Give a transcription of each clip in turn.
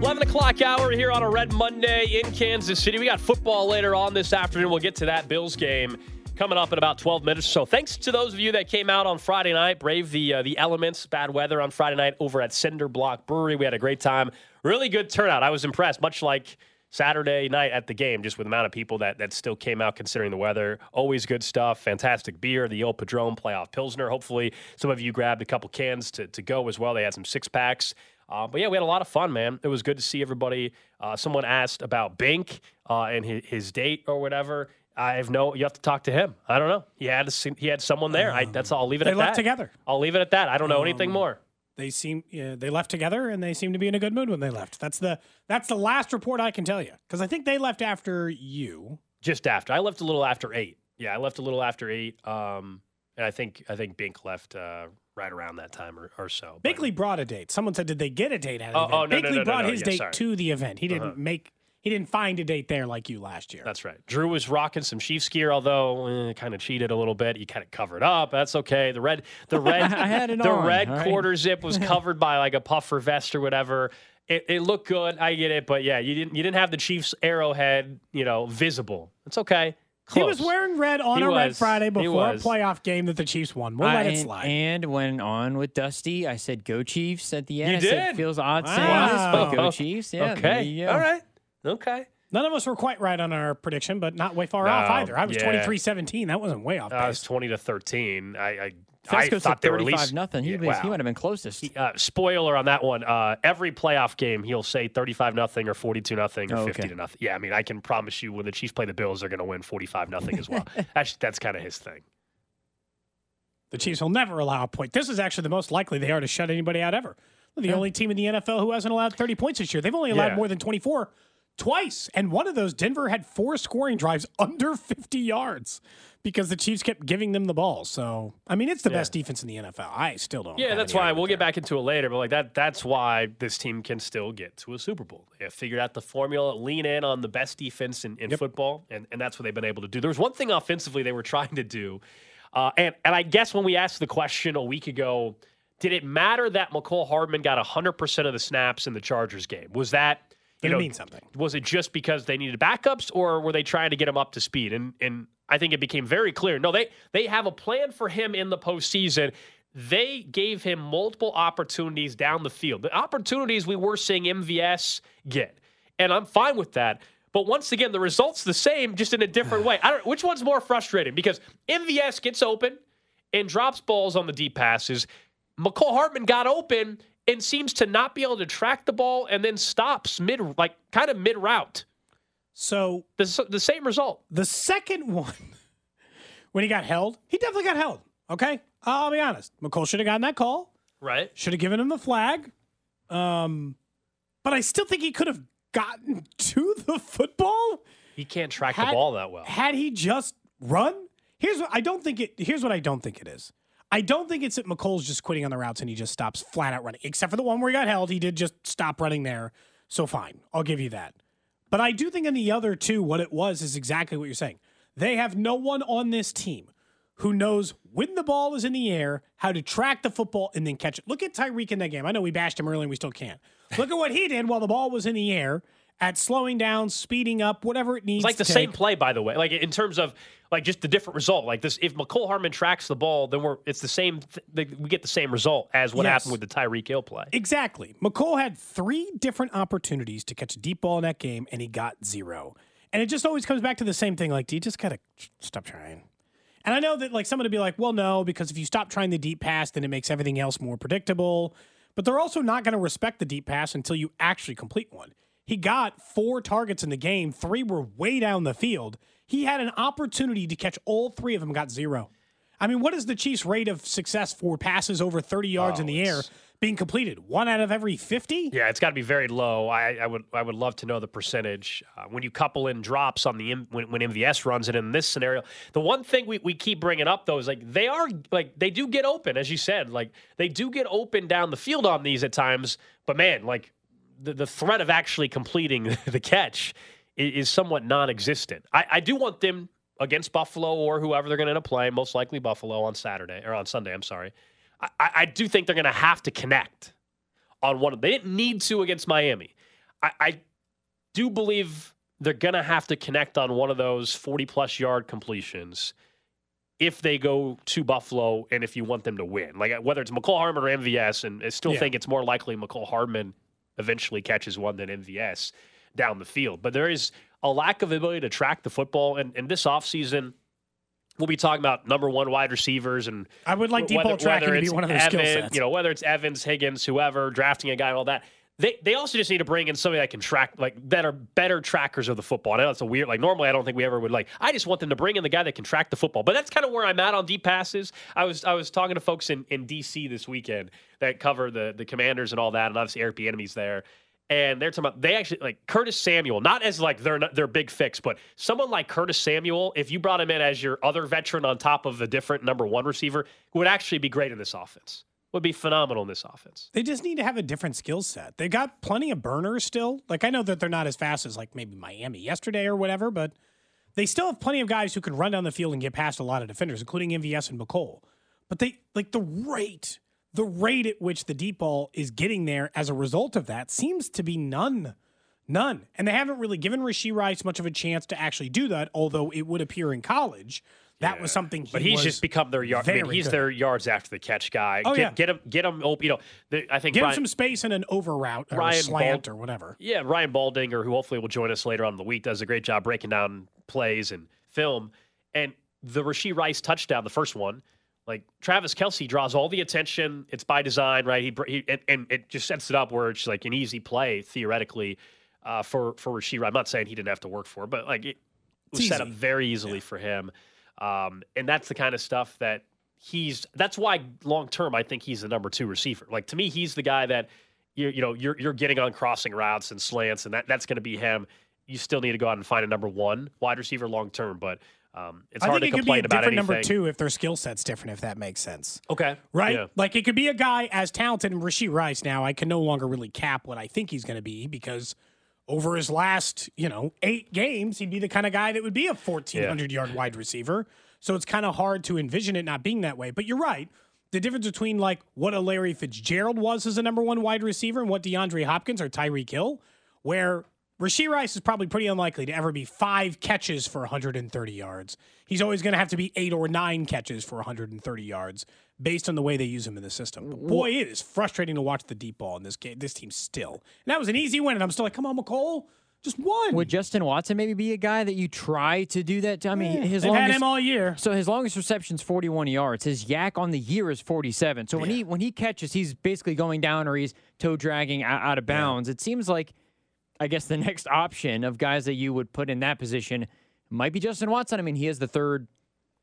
Eleven o'clock hour here on a Red Monday in Kansas City. We got football later on this afternoon. We'll get to that Bills game coming up in about 12 minutes so. Thanks to those of you that came out on Friday night, brave the uh, the elements, bad weather on Friday night over at Cinder Block Brewery. We had a great time. Really good turnout. I was impressed, much like Saturday night at the game, just with the amount of people that, that still came out considering the weather. Always good stuff. Fantastic beer, the old Padron Playoff Pilsner. Hopefully, some of you grabbed a couple cans to, to go as well. They had some six packs. Uh, but yeah, we had a lot of fun, man. It was good to see everybody. Uh, someone asked about Bink uh, and his, his, date or whatever. I have no. You have to talk to him. I don't know. He had a, he had someone there. I, that's all. I'll leave it they at left that. together. I'll leave it at that. I don't know Um, anything more. They seem yeah, they left together and they seem to be in a good mood when they left. That's the that's the last report I can tell you because I think they left after you. Just after I left a little after eight. Yeah, I left a little after eight. Um, and I think I think Bink left uh, right around that time or, or so. Bigley brought a date. Someone said, did they get a date at the Oh, event? oh, no, no, Bigley no, no, brought his Yeah, date sorry. to the event. He didn't Uh-huh. make he didn't find a date there like you last year. That's right. Drew was rocking some Chiefs gear, although eh, kind of cheated a little bit. He kind of covered up. That's okay. The red, the red, I had it the on, red all right? quarter zip was covered by like a puffer vest or whatever. It, it looked good. I get it, but yeah, you didn't you didn't have the Chiefs arrowhead, you know, visible. It's okay. He was wearing red on He a red. Friday before a playoff game that the Chiefs won. We'll I- let it slide. and when on with Dusty, I said "Go Chiefs" at the end. You I said did? feels odd saying Wow. this, but go Chiefs. Yeah. okay. All right. Okay. None of us were quite right on our prediction, but not way far No, off either. I was yeah. 23 17. That wasn't way off. Uh, it was twenty to thirteen. I I, I Fesco said thought they were at thirty-five least nothing. He, Yeah, was, wow. he might have been closest. Uh, spoiler on that one. Uh, every playoff game, he'll say thirty-five nothing or forty-two nothing or Oh, fifty okay. to nothing. Yeah, I mean, I can promise you, when the Chiefs play the Bills, they're going to win forty-five nothing as well. Actually, that's kind of his thing. The Chiefs will never allow a point. This is actually the most likely they are to shut anybody out ever. They're the Yeah. only team in the NFL who hasn't allowed 30 points this year. They've only allowed Yeah. more than 24 twice. And one of those, Denver had four scoring drives under 50 yards because the Chiefs kept giving them the ball. So, I mean, it's the Yeah. best defense in the NFL. I still don't. Yeah, that's why we'll get back into it later. But like that, that's why this team can still get to a Super Bowl. They have figured out the formula, lean in on the best defense in, in Yep. football, and, and that's what they've been able to do. There was one thing offensively they were trying to do, uh, and and I guess when we asked the question a week ago, did it matter that Mecole Hardman got hundred percent of the snaps in the Chargers game? Was that you it know mean something? was it just because they needed backups or were they trying to get him up to speed? And and I think it became very clear. No they they have a plan for him in the postseason. They gave him multiple opportunities down the field the opportunities we were seeing MVS get. And I'm fine with that. But once again the results the same just in a different way. I don't which one's more frustrating? Because MVS gets open and drops balls on the deep passes. Mecole Hardman got open and seems to not be able to track the ball and then stops mid, like kind of mid route. So, The, the same result. the second one, when he got held, he definitely got held. Okay. I'll be honest. Mecole should have gotten that call. Right. Should have given him the flag. Um, but I still think he could have gotten to the football He can't track the ball that well. had he just run. Here's what I don't think it. Here's what I don't think it is. I don't think it's that Mecole's just quitting on the routes and he just stops flat out running. Except for the one where he got held, he did just stop running there. So fine, I'll give you that. But I do think in the other two, what it was is exactly what you're saying. They have no one on this team who knows when the ball is in the air, how to track the football and then catch it. Look at Tyreek in that game. I know we bashed him early and we still can't. Look at what he did while the ball was in the air at slowing down, speeding up, whatever it needs to be. It's like the same play, by the way. Like in terms of like just the different result. Like this, if Mecole Hardman tracks the ball, then we're it's the same. Th- we get the same result as what Yes. happened with the Tyreek Hill play. Exactly. Mecole had three different opportunities to catch a deep ball in that game, and he got zero. And it just always comes back to the same thing. Like, do you just gotta stop trying? And I know that like someone would be like, well, no, because if you stop trying the deep pass, then it makes everything else more predictable. But they're also not going to respect the deep pass until you actually complete one. He got four targets in the game. Three were way down the field. He had an opportunity to catch all three of them, got zero. I mean, what is the Chiefs' rate of success for passes over 30 yards Oh, in the air being completed? One out of every 50? Yeah, it's got to be very low. I, I would I would love to know the percentage uh, when you couple in drops on the M- when, when MVS runs it in this scenario. The one thing we, we keep bringing up though is like they are like they do get open as you said like they do get open down the field on these at times. But man, like the, the threat of actually completing the catch is, is somewhat non-existent. I, I do want them against Buffalo or whoever they're going to end up playing, most likely Buffalo on Saturday or on Sunday. I'm sorry. I, I do think they're going to have to connect on one. They didn't need to against Miami. I, I do believe they're going to have to connect on one of those 40 plus yard completions if they go to Buffalo and if you want them to win. Like whether it's Mecole Hardman or MVS, and I still Yeah. think it's more likely Mecole Hardman eventually catches one than MVS down the field. But there is a lack of ability to track the football. And, and this offseason, we'll be talking about number one wide receivers and I would like deep ball tracking to be one of their skill sets. You know, whether it's Evans, Higgins, whoever, drafting a guy and all that. They, they also just need to bring in somebody that can track like that are better trackers of the football. I know it's a weird like normally I don't think we ever would like I just want them to bring in the guy that can track the football. But that's kind of where I'm at on deep passes. I was I was talking to folks in, in DC this weekend that cover the the commanders and all that, and obviously Eric Bieniemy's there. And they're talking about they actually like Curtis Samuel, not as like their their big fix, but someone like Curtis Samuel, if you brought him in as your other veteran on top of a different number one receiver, would actually be great in this offense. Would be phenomenal in this offense. They just need to have a different skill set. They got plenty of burners still. Like I know that they're not as fast as like maybe Miami yesterday or whatever, but they still have plenty of guys who can run down the field and get past a lot of defenders, including MVS and Mecole. But they like the rate, the rate at which the deep ball is getting there as a result of that seems to be none. None. And they haven't really given Rasheed Rice much of a chance to actually do that, although it would appear in college. That was something he But he's just become their yard. I mean, he's good their yards after the catch guy. Oh, get, yeah. get him, get him. Open, you know, the, I think Give him some space and an over route or Ryan a slant Bald- or whatever. Yeah, Brian Baldinger, who hopefully will join us later on in the week, does a great job breaking down plays and film. And the Rasheed Rice touchdown, the first one, like Travis Kelce draws all the attention. It's by design, right? He, he and, and it just sets it up where it's like an easy play theoretically uh, for for Rasheed. I'm not saying he didn't have to work for, it, but like it was set up very easily for him. Um, and that's the kind of stuff that he's. That's why long term, I think he's the number two receiver. Like to me, he's the guy that you you know you're you're getting on crossing routes and slants, and that that's going to be him. You still need to go out and find a number one wide receiver long term, but um, it's I hard think to it could be a different anything. number two if their skill set's different, if that makes sense. Okay, Right? Yeah. Like it could be a guy as talented and Rasheed Rice now. I can no longer really cap what I think he's going to be because over his last, you know, eight games, he'd be the kind of guy that would be a 1,400 yard wide receiver. So it's kind of hard to envision it not being that way. But you're right. The difference between like what a Larry Fitzgerald was as a number one wide receiver and what DeAndre Hopkins or Tyreek Hill, where Rasheed Rice is probably pretty unlikely to ever be five catches for 130 yards. He's always going to have to be eight or nine catches for 130 yards based on the way they use him in the system. But boy, it is frustrating to watch the deep ball in this game. This team still. And that was an easy win, and I'm still like, come on, Mecole, just one. Would Justin Watson maybe be a guy that you try to do that? To? I mean, his They've had him all year. so his longest reception is 41 yards. His YAC on the year is 47. So when he when he catches, he's basically going down or he's toe dragging out, out of bounds. It seems like, I guess the next option of guys that you would put in that position might be Justin Watson. I mean, he is the third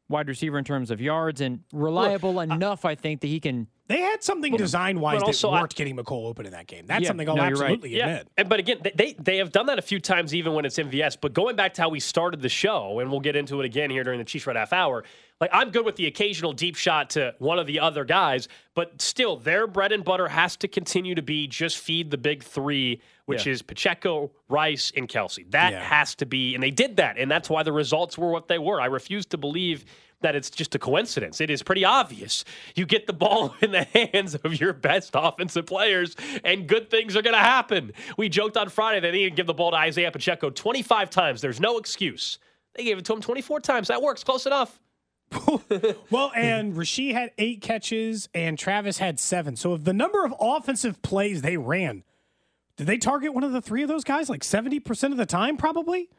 wide receiver in terms of yards and reliable enough, I think, that he can. They had something design wise but that also I- worked getting Mecole open in that game. That's Yeah, something I'll no, you're right. absolutely Yeah, admit. but again, they- they they have done that a few times, even when it's MVS. But going back to how we started the show, and we'll get into it again here during the Chiefs Red Half Hour. Like I'm good with the occasional deep shot to one of the other guys, but still, their bread and butter has to continue to be just feed the big three, which Yeah. is Pacheco, Rice, and Kelce. That Yeah. has to be, and they did that, and that's why the results were what they were. I refuse to believe that it's just a coincidence. It is pretty obvious. You get the ball in the hands of your best offensive players, and good things are going to happen. We joked on Friday that they didn't give the ball to Isaiah Pacheco 25 times. There's no excuse. They gave it to him 24 times. That works. Close enough. Well, and Rasheed had eight catches and Travis had seven. So, of the number of offensive plays they ran, did they target one of the three of those guys like 70% of the time, probably?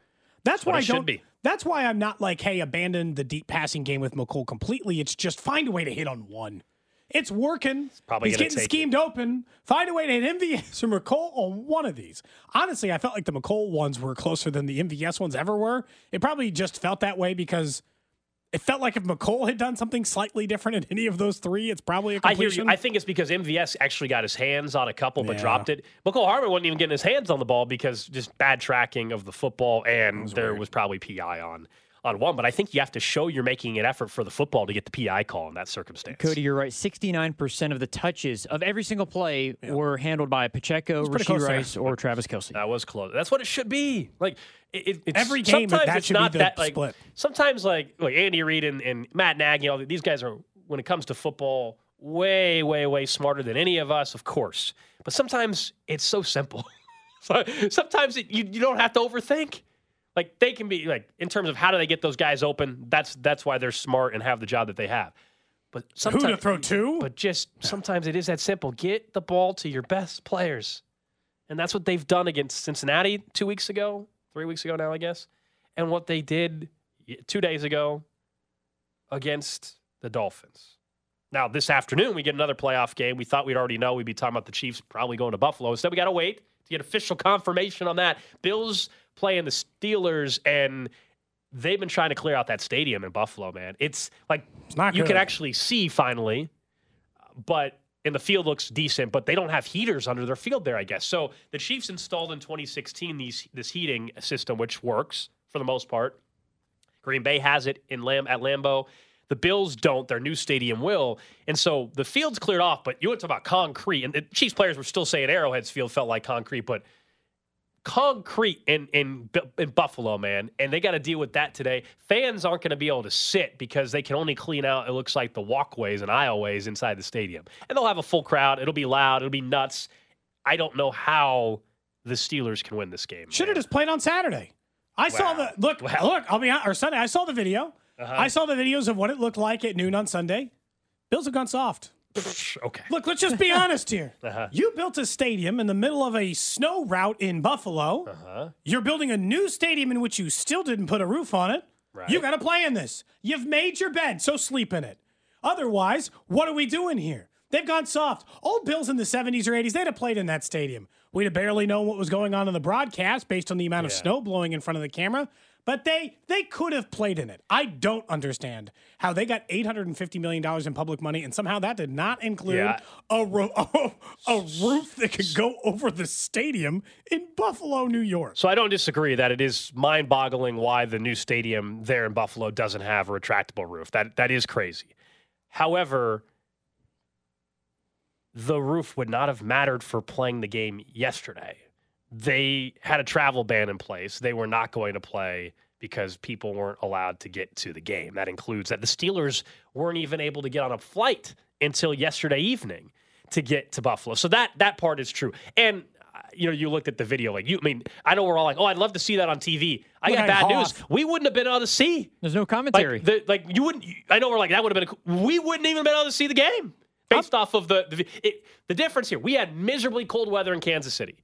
That's why I don't. Be. That's why I'm not like, hey, abandon the deep passing game with Mecole completely. It's just find a way to hit on one. It's working. probably He's getting schemed open. Find a way to hit MVS or Mecole on one of these. Honestly, I felt like the Mecole ones were closer than the MVS ones ever were. It probably just felt that way because it felt like if Mecole had done something slightly different in any of those three, it's probably a I hear completion. you. I think it's because MVS actually got his hands on a couple but Yeah. dropped it. Mecole Hardman wasn't even getting his hands on the ball because just bad tracking of the football, and there was probably PI on on one. But I think you have to show you're making an effort for the football to get the PI call in that circumstance. Cody, you're right. 69% of the touches of every single play were handled by Pacheco, Rasheed close there. Rice, or Travis Kelce. That was close. That's what it should be. Like it, it- it's, Every game, sometimes that it's should be not the that, like, split. Sometimes like like Andy Reid and, and Matt Nagy, all these guys are when it comes to football way, way, way smarter than any of us, of course. But sometimes it's so simple. Sometimes it, you, you don't have to overthink. Like they can be like in terms of how do they get those guys open. That's that's why they're smart and have the job that they have. But Who sometimes to throw two? but just sometimes it is that simple. Get the ball to your best players. And that's what they've done against Cincinnati two weeks ago, three weeks ago now, I guess. And what they did two days ago against the Dolphins. Now, this afternoon, we get another playoff game. We thought we'd already know we'd be talking about the Chiefs probably going to Buffalo. Instead, we got to wait to get official confirmation on that. Bills playing the Steelers, and they've been trying to clear out that stadium in Buffalo, man. It's like It's not you good. can actually see finally, but and the field looks decent, but they don't have heaters under their field there, I guess. So the Chiefs installed in 2016 these this heating system, which works for the most part. Green Bay has it in Lam- at Lambeau. The Bills don't. Their new stadium will. And so the field's cleared off, but you want to talk about concrete. And the Chiefs players were still saying Arrowhead's field felt like concrete, but concrete in in in Buffalo, man, and they got to deal with that today. Fans aren't going to be able to sit because they can only clean out. It looks like the walkways and aisleways inside the stadium, and they'll have a full crowd. It'll be loud. It'll be nuts. I don't know how the Steelers can win this game. Should have just played on Saturday. I saw the look. Wow. Look, I'll be on or Sunday. I saw the video. Uh-huh. I saw the videos of what it looked like at noon on Sunday. Bills have gone soft. okay. Look, let's just be honest here. Uh-huh. You built a stadium in the middle of a snow route in Buffalo. Uh-huh. You're building a new stadium in which you still didn't put a roof on it. Right. You got to play in this. You've made your bed, so sleep in it. Otherwise, what are we doing here? They've gone soft. Old Bills in the 70s or 80s, they'd have played in that stadium. We'd have barely known what was going on in the broadcast based on the amount of Yeah. snow blowing in front of the camera. But they they could have played in it. I don't understand how they got eight hundred and fifty million dollars in public money, and somehow that did not include Yeah. a, ro- a roof that could go over the stadium in Buffalo, New York. So I don't disagree that it is mind-boggling why the new stadium there in Buffalo doesn't have a retractable roof. That that is crazy. However, the roof would not have mattered for playing the game yesterday. They had a travel ban in place. They were not going to play because people weren't allowed to get to the game. That includes that the Steelers weren't even able to get on a flight until yesterday evening to get to Buffalo. So that that part is true. And you know, you looked at the video like you. I mean, I know we're all like, "Oh, I'd love to see that on TV." I got bad news. We wouldn't have been able to see. There's no commentary. Like, the, like you wouldn't. I know we're like that would have been. A, we wouldn't even have been able to see the game based off of the the, it, the difference here. We had miserably cold weather in Kansas City.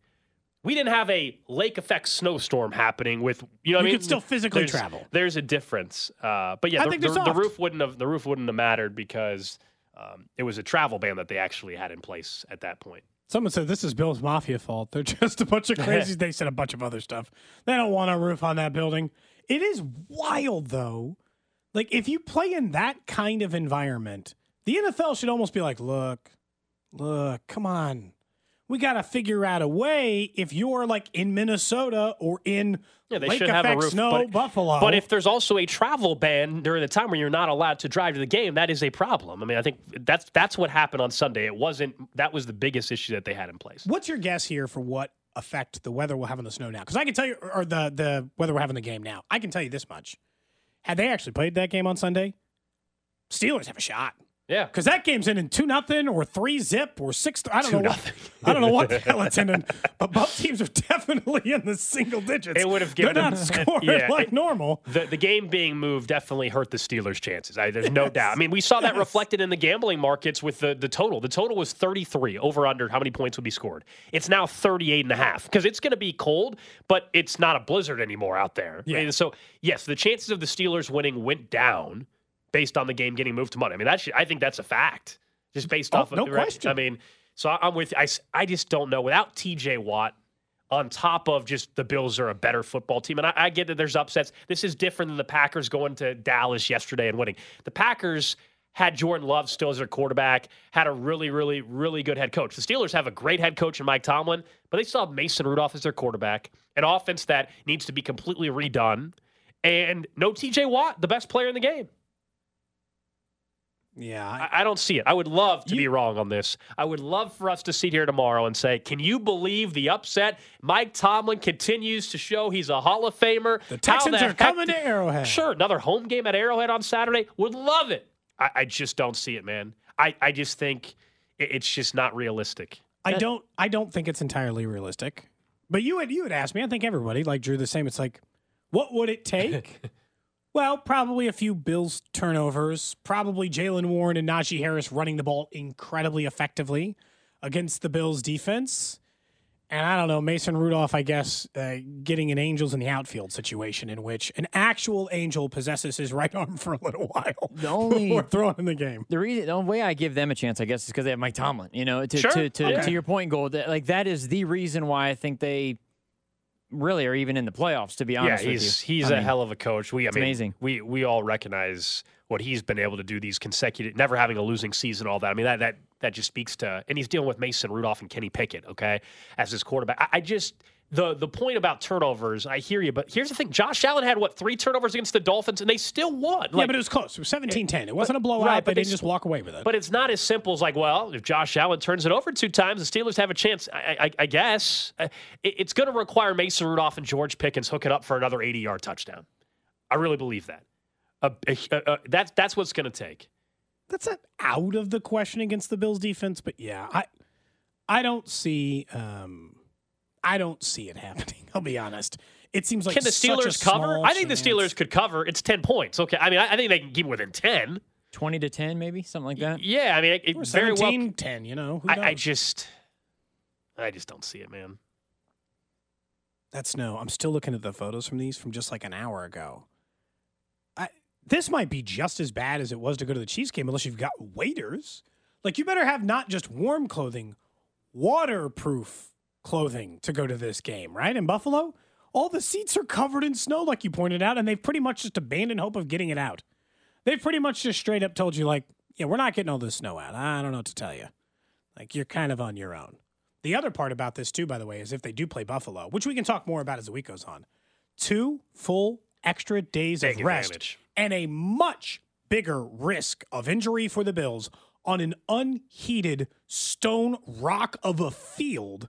We didn't have a lake effect snowstorm happening with you know. what I You mean, could still physically There's- travel. There's a difference, uh, but yeah, I the, think the, the roof wouldn't have the roof wouldn't have mattered because um, it was a travel ban that they actually had in place at that point. Someone said this is Bill's Mafia fault. They're just a bunch of crazies. they said a bunch of other stuff. They don't want a roof on that building. It is wild though. Like if you play in that kind of environment, the NFL should almost be like, look, look, come on. We got to figure out a way if you're like in Minnesota or in Yeah, they Lake should have a Effect roof. Snow, but, Buffalo. but if there's also a travel ban during the time where you're not allowed to drive to the game, that is a problem. I mean, I think that's that's what happened on Sunday. It wasn't that was the biggest issue that they had in place. What's your guess here for what effect the weather will have on the snow now? Because I can tell you, or the the weather have on the game now. I can tell you this much: had they actually played that game on Sunday, Steelers have a shot. Yeah. Because that game's in in two nothing or three zip or six. I don't know. What, I don't know what the hell it's in, in, but both teams are definitely in the single digits. It would have They're given not them- scoring Yeah, like it- normal. The, the game being moved definitely hurt the Steelers' chances. I, there's no doubt. I mean, we saw that Yes. reflected in the gambling markets with the, the total. The total was 33 over under how many points would be scored. It's now 38 and a half because it's going to be cold, but it's not a blizzard anymore out there. I Yeah. mean, so, yes, the chances of the Steelers winning went down based on the game getting moved to Monday. I mean, that's I think that's a fact just based Oh, off of no the right- question. I mean, so I'm with you. I, I just don't know. Without TJ Watt, on top of just the Bills are a better football team. And I, I get that there's upsets. This is different than the Packers going to Dallas yesterday and winning. The Packers had Jordan Love still as their quarterback, had a really, really, really good head coach. The Steelers have a great head coach in Mike Tomlin, but they still have Mason Rudolph as their quarterback, an offense that needs to be completely redone, and no TJ Watt, the best player in the game. Yeah, I, I don't see it. I would love to You- be wrong on this. I would love for us to sit here tomorrow and say, "Can you believe the upset? Mike Tomlin continues to show he's a Hall of Famer. the Texans the are coming to Arrowhead. Sure, another home game at Arrowhead on Saturday. Would love it. I, I just don't see it, man. I, I, I just think it, it's just not realistic. I don't I don't think it's entirely realistic. But you had you had asked me, I think everybody like drew the same. It's like, what would it take? well, probably a few Bills turnovers, probably Jaylen Warren and Najee Harris running the ball incredibly effectively against the Bills defense. And I don't know, Mason Rudolph, I guess, uh, getting an Angels in the outfield situation in which an actual Angel possesses his right arm for a little while The only- before throwing in the game. The reason, the only way I give them a chance, I guess, is because they have Mike Tomlin. You know, to Sure. to to, Okay. to your point, gold. That, like that is the reason why I think they really are even in the playoffs. To be Yeah, honest he's with you, he's I a mean, hell of a coach. We I mean, amazing. We we all recognize what he's been able to do these consecutive, never having a losing season, all that. I mean that that that just speaks to, and he's dealing with Mason Rudolph and Kenny Pickett, okay, as his quarterback. I, I just the the point about turnovers, I hear you, but here's the thing: Josh Allen had what three turnovers against the Dolphins, and they still won. yeah, but it was close. It was 17-10. It wasn't a blowout. right, but they didn't just walk away with it. But it's not as simple as like, well, if Josh Allen turns it over two times, the Steelers have a chance. I, I, I guess Uh, it- it's going to require Mason Rudolph and George Pickens hooking up for another 80-yard touchdown. I really believe that. Uh, uh, uh, that's that's what's going to take. that's not out of the question against the Bills defense, but yeah, I I don't see um I don't see it happening. I'll be honest. It seems like Can the such a Steelers cover? I think the. Steelers could cover. It's 10 points. Okay, I mean, I, I think they can keep within 10. twenty to ten, maybe something like that. Yeah, I mean, it, it Or very well. 10, you know. Who I, I just, I just don't see it, man. That's no. I'm still looking at the photos from these from just like an hour ago. I this might be just as bad as it was to go to the Chiefs game unless you've got waiters. Like you better have not just warm clothing, waterproof clothing to go to this game, right? In Buffalo, all the seats are covered in snow like you pointed out and they've pretty much just abandoned hope of getting it out. They've pretty much just straight up told you like, yeah, we're not getting all this snow out. I don't know what to tell you. Like you're kind of on your own. The other part about this too, by the way, is if they do play Buffalo, which we can talk more about as the week goes on, two full extra days Big of rest advantage. and a much bigger risk of injury for the Bills on an unheated stone rock of a field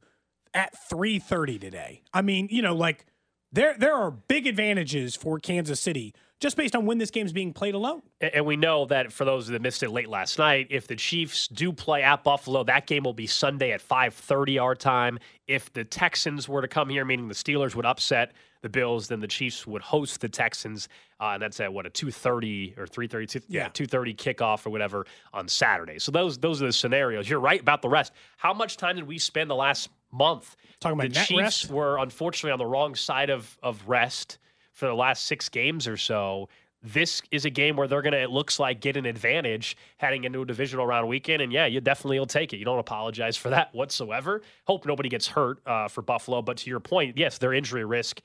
at 3:30 today. I mean, you know, like there there are big advantages for Kansas City just based on when this game's being played alone. And we know that for those that missed it late last night, if the Chiefs do play at Buffalo, that game will be Sunday at 5:30 our time. If the Texans were to come here, meaning the Steelers would upset the Bills, then the Chiefs would host the Texans, uh, and that's at what a 2:30 or 3:30, two- yeah, Yeah. 2:30 kickoff or whatever on Saturday. So those those are the scenarios. You're right about the rest. How much time did we spend the last month? Talking about the net Chiefs rest? were unfortunately on the wrong side of of rest for the last six games or so. This is a game where they're going to, it looks like, get an advantage heading into a divisional round weekend. And yeah, you definitely will take it. You don't apologize for that whatsoever. Hope nobody gets hurt uh, for Buffalo. But to your point, yes, their injury risk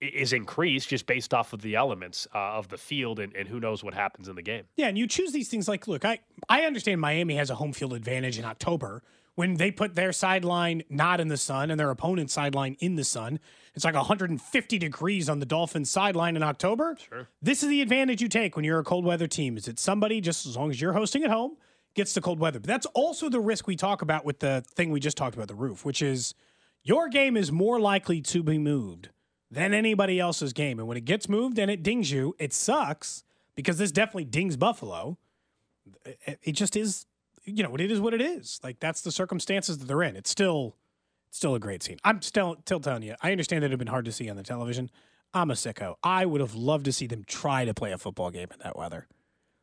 is increased just based off of the elements uh, of the field and, and who knows what happens in the game. Yeah, and you choose these things like, look, I I understand Miami has a home field advantage in October when they put their sideline not in the sun and their opponent's sideline in the sun. It's like 150 degrees on the Dolphins sideline in October. Sure. This is the advantage you take when you're a cold weather team. Is it somebody just as long as you're hosting at home gets the cold weather. But that's also the risk we talk about with the thing we just talked about the roof, which is your game is more likely to be moved than anybody else's game. And when it gets moved and it dings you, it sucks because this definitely dings Buffalo. It, it just is, you know, it is what it is. Like that's the circumstances that they're in. It's still, it's still a great scene. I'm still, still telling you. I understand that it'd have been hard to see on the television. I'm a sicko. I would have loved to see them try to play a football game in that weather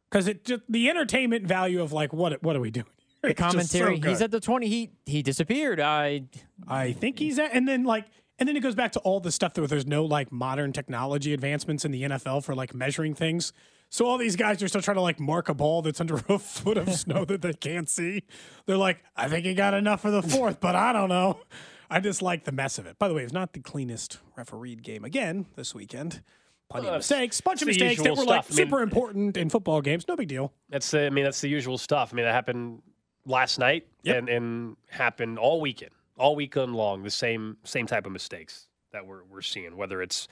because it just the entertainment value of like what what are we doing? The commentary. he's at the twenty. He he disappeared. I I think he's at, and then like, and then it goes back to all the stuff that there's no like modern technology advancements in the NFL for like measuring things. So all these guys are still trying to like mark a ball that's under a foot of snow that they can't see. They're like, I think he got enough for the fourth, but I don't know. I just like the mess of it. By the way, it's not the cleanest refereed game again this weekend. Plenty of uh, mistakes, bunch of mistakes that were usual like stuff. I mean- super important in football games. No big deal. That's the, I mean, that's the usual stuff. I mean, that happened last night Yep. and, and happened all weekend, all weekend long. The same same type of mistakes that we're we're seeing, whether it's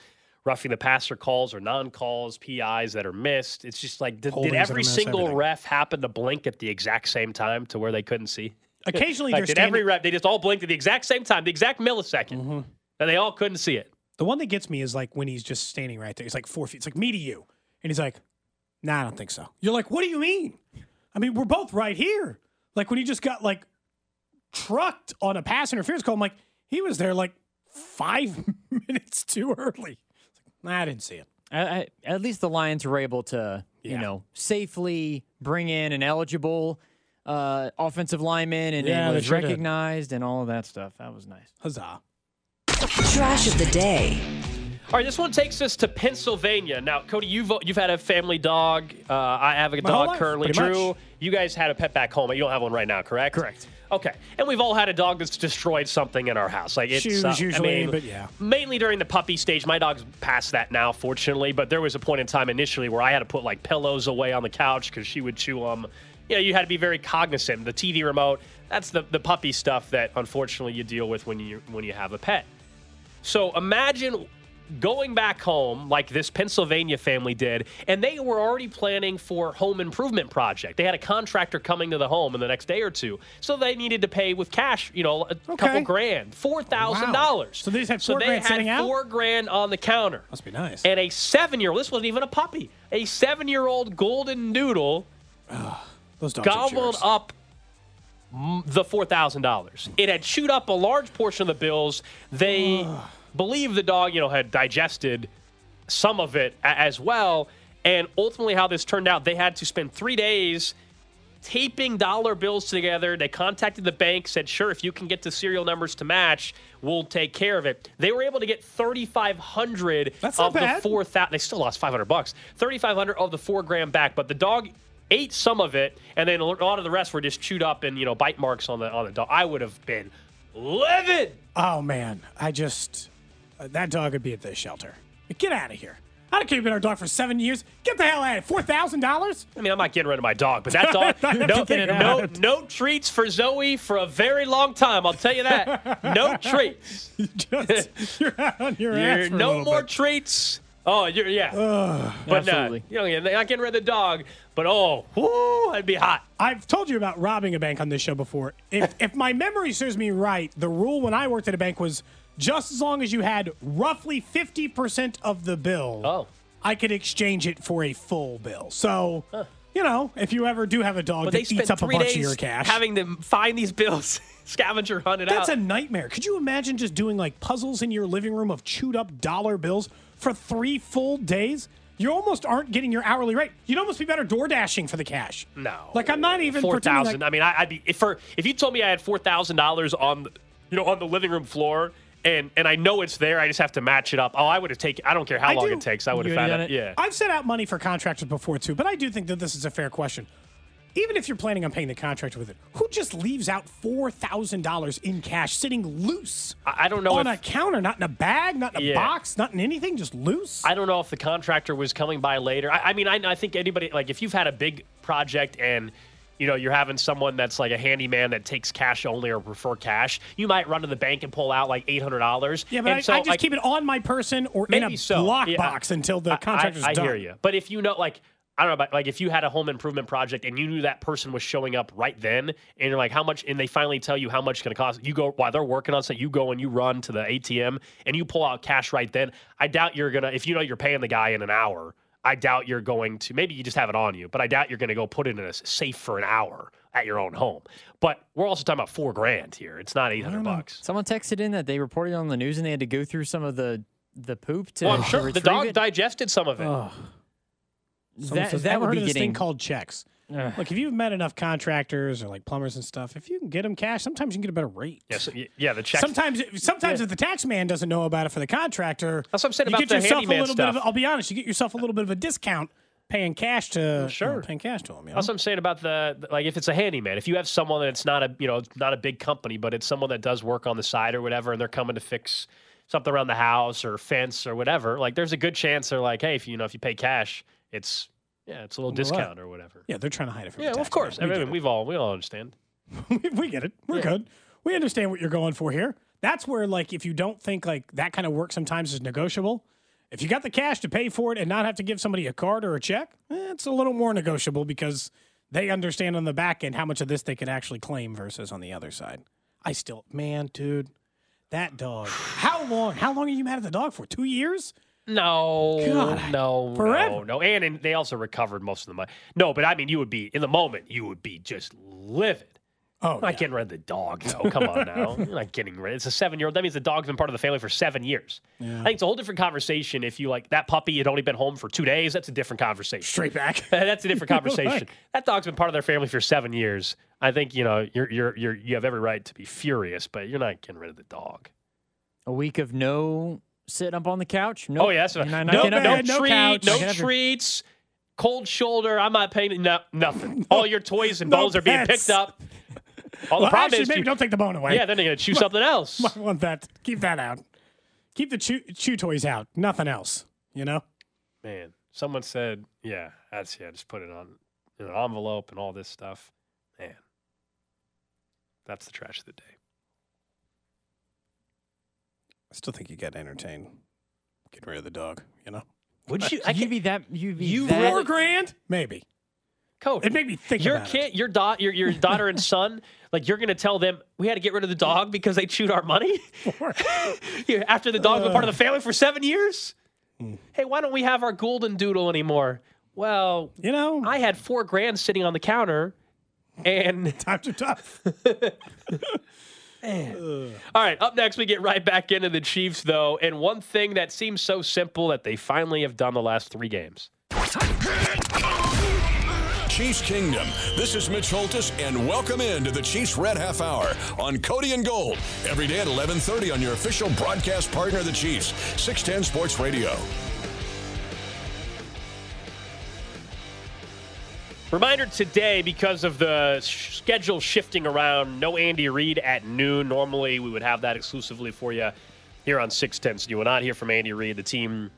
roughing the passer calls or non-calls, PIs that are missed. It's just like did, did Holdings that are every single everything. ref happen to blink at the exact same time to where they couldn't see? Occasionally, Like did standing. every ref? They just all blinked at the exact same time, the exact millisecond, Mm-hmm. and they all couldn't see it. The one that gets me is like when he's just standing right there. He's like four feet. It's like me to you. And he's like, nah, I don't think so. You're like, what do you mean? I mean, we're both right here. Like when he just got like trucked on a pass interference call, I'm like, he was there like five minutes too early. Like, I didn't see it. I, I, at least the Lions were able to, you know, safely bring in an eligible uh, offensive lineman and Yeah, it was recognized and all of that stuff. That was nice. Huzzah. Trash of the day. All right, this one takes us to Pennsylvania. Now, Cody, you've you've had a family dog. Uh, I have a My dog life, currently. Drew, much. you guys had a pet back home. but You don't have one right now, correct? Correct. Okay, and we've all had a dog that's destroyed something in our house. Like it's Shoes uh, usually, I mean, but yeah. mainly during the puppy stage. My dog's past that now, fortunately. But there was a point in time initially where I had to put like pillows away on the couch because she would chew them. You know, you had to be very cognizant. The TV remote. That's the the puppy stuff that unfortunately you deal with when you when you have a pet. So imagine going back home like this Pennsylvania family did, and they were already planning for home improvement project. They had a contractor coming to the home in the next day or two, so they needed to pay with cash. You know, a couple Okay. grand, four thousand dollars. So they just had so four they grand had sitting out? four grand on the counter. Must be nice. And a seven-year-old. This wasn't even a puppy. A seven-year-old golden doodle gobbled up the four thousand dollars. It had chewed up a large portion of the bills. They believe the dog, you know, had digested some of it a- as well. And ultimately, how this turned out, they had to spend three days taping dollar bills together. They contacted the bank, said, "Sure, if you can get the serial numbers to match, we'll take care of it." They were able to get thirty five hundred That's not of the four thousand. They still lost five hundred bucks. Thirty five hundred of the four grand back, but the dog ate some of it, and then a lot of the rest were just chewed up and you know bite marks on the on the dog. I would have been livid. Oh man, I just uh, that dog would be at the shelter. Get out of here. I don't care you've been our dog for seven years. Get the hell out of here. Four thousand dollars? I mean, I'm not getting rid of my dog, but that dog, no, no, no treats for Zoe for a very long time. I'll tell you that. No treats. Just you're out on your ass. You're, for a no little more bit. treats. Oh, you're yeah. but uh, Absolutely. you know, you're not getting rid of the dog. But oh, whoo, I'd be hot. I've told you about robbing a bank on this show before. If if my memory serves me right, the rule when I worked at a bank was just as long as you had roughly fifty percent of the bill, Oh. I could exchange it for a full bill. So, you know, if you ever do have a dog But that eats up a bunch of your cash, having to find these bills, scavenger hunt it That's out. That's a nightmare. Could you imagine just doing like puzzles in your living room of chewed up dollar bills for three full days? You almost aren't getting your hourly rate. You'd almost be better door dashing for the cash. No, Like I'm not even four thousand. like- I mean, I, I'd be if for if you told me I had four thousand dollars on, the, you know, on the living room floor, and and I know it's there. I just have to match it up. Oh, I would have taken. I don't care how I long do- it takes. I would have found it. it? Yeah. I've set out money for contractors before too, but I do think that this is a fair question. Even if you're planning on paying the contractor with it, who just leaves out four thousand dollars in cash sitting loose I, I don't know on if a counter, not in a bag, not in a Yeah. box, not in anything, just loose? I don't know if the contractor was coming by later. I, I mean, I, I think anybody like if you've had a big project and you know you're having someone that's like a handyman that takes cash only or prefer cash, you might run to the bank and pull out like eight hundred dollars. yeah, but I, I just keep it on my person or in a so. block Yeah. until the I- contractor's I, I done. hear you. But if you know, like, I don't know, about like if you had a home improvement project and you knew that person was showing up right then, and you're like, how much? And they finally tell you how much it's going to cost. You go while they're working on something. You go and you run to the ATM and you pull out cash right then. I doubt you're gonna. If you know you're paying the guy in an hour, I doubt you're going to. Maybe you just have it on you, but I doubt you're going to go put it in a safe for an hour at your own home. But we're also talking about four grand here. It's not eight hundred bucks. Someone texted in that they reported on the news and they had to go through some of the the poop to, Well, I'm to sure the dog it. digested some of it. Someone that says, that ever would be of thing getting called checks? Look, if you've met enough contractors or like plumbers and stuff, if you can get them cash, sometimes you can get a better rate. Yes, y- yeah, the check. Sometimes, sometimes if the tax man doesn't know about it for the contractor, That's what I'm saying you about get the yourself a little bit of. stuff. I'll be honest, you get yourself a little bit of a discount paying cash to you know, sure. paying cash to them. You know? That's what I'm saying about the like if it's a handyman, if you have someone that's not a you know not a big company, but it's someone that does work on the side or whatever, and they're coming to fix something around the house or fence or whatever, like there's a good chance they're like, hey, if you know if you pay cash, it's yeah, it's a little discount or whatever. yeah, they're trying to hide it from. You. Yeah, well, of course. I mean, we have all we all understand. we, we get it. We're good. We understand what you're going for here. That's where, like, if you don't think like that kind of work sometimes is negotiable, if you got the cash to pay for it and not have to give somebody a card or a check, eh, it's a little more negotiable because they understand on the back end how much of this they can actually claim versus on the other side. I still, man, dude, that dog. How long? How long are you mad at the dog for? Two years? No, God, no, forever. no, no. And, and they also recovered most of the money. No, but I mean, you would be in the moment. You would be just livid. Oh, I'm not yeah. getting rid of the dog, though. Come on now. You're not getting rid. Of. It's a seven year old. That means the dog's been part of the family for seven years. I think it's a whole different conversation. If you like that puppy had only been home for two days, that's a different conversation. straight back. That's a different conversation. Like- that dog's been part of their family for seven years. I think you know you're you're you're you have every right to be furious, but you're not getting rid of the dog. A week of no sitting up on the couch. No, Oh yeah, that's right. not- no, not no, no treat, couch. no getting treats, cold shoulder. I'm not paying no, nothing. All your toys and no bones are being picked up. All the problem actually, is, maybe you- don't take the bone away. yeah, then they're gonna choose something else. I want that. Keep that out. Keep the chew, chew toys out. Nothing else. You know. Man, someone said, yeah, that's yeah, just put it on an envelope and all this stuff. Man, that's the trash of the day. I still think you get entertained. Getting rid of the dog. You know. Would you? I You'd be that. You'd be You that. Four grand, maybe. coach. It made me think your about kid, your daughter, your, your daughter and son, like you're gonna tell them we had to get rid of the dog because they chewed our money it. After the dog's been part of the family for seven years. Hmm. Hey, why don't we have our golden doodle anymore? Well, you know, I had four grand sitting on the counter, and times are tough. All right, up next, we get right back into the Chiefs, though. And one thing that seems so simple that they finally have done the last three games. Chiefs Kingdom. This is Mitch Holthus, and welcome into the Chiefs Red Half Hour on Cody and Gold. Every day at 11:30 on your official broadcast partner, the Chiefs, 610 Sports Radio. Reminder today, because of the schedule shifting around, no Andy Reid at noon. Normally, we would have that exclusively for you here on 610. So you will not hear from Andy Reid. The team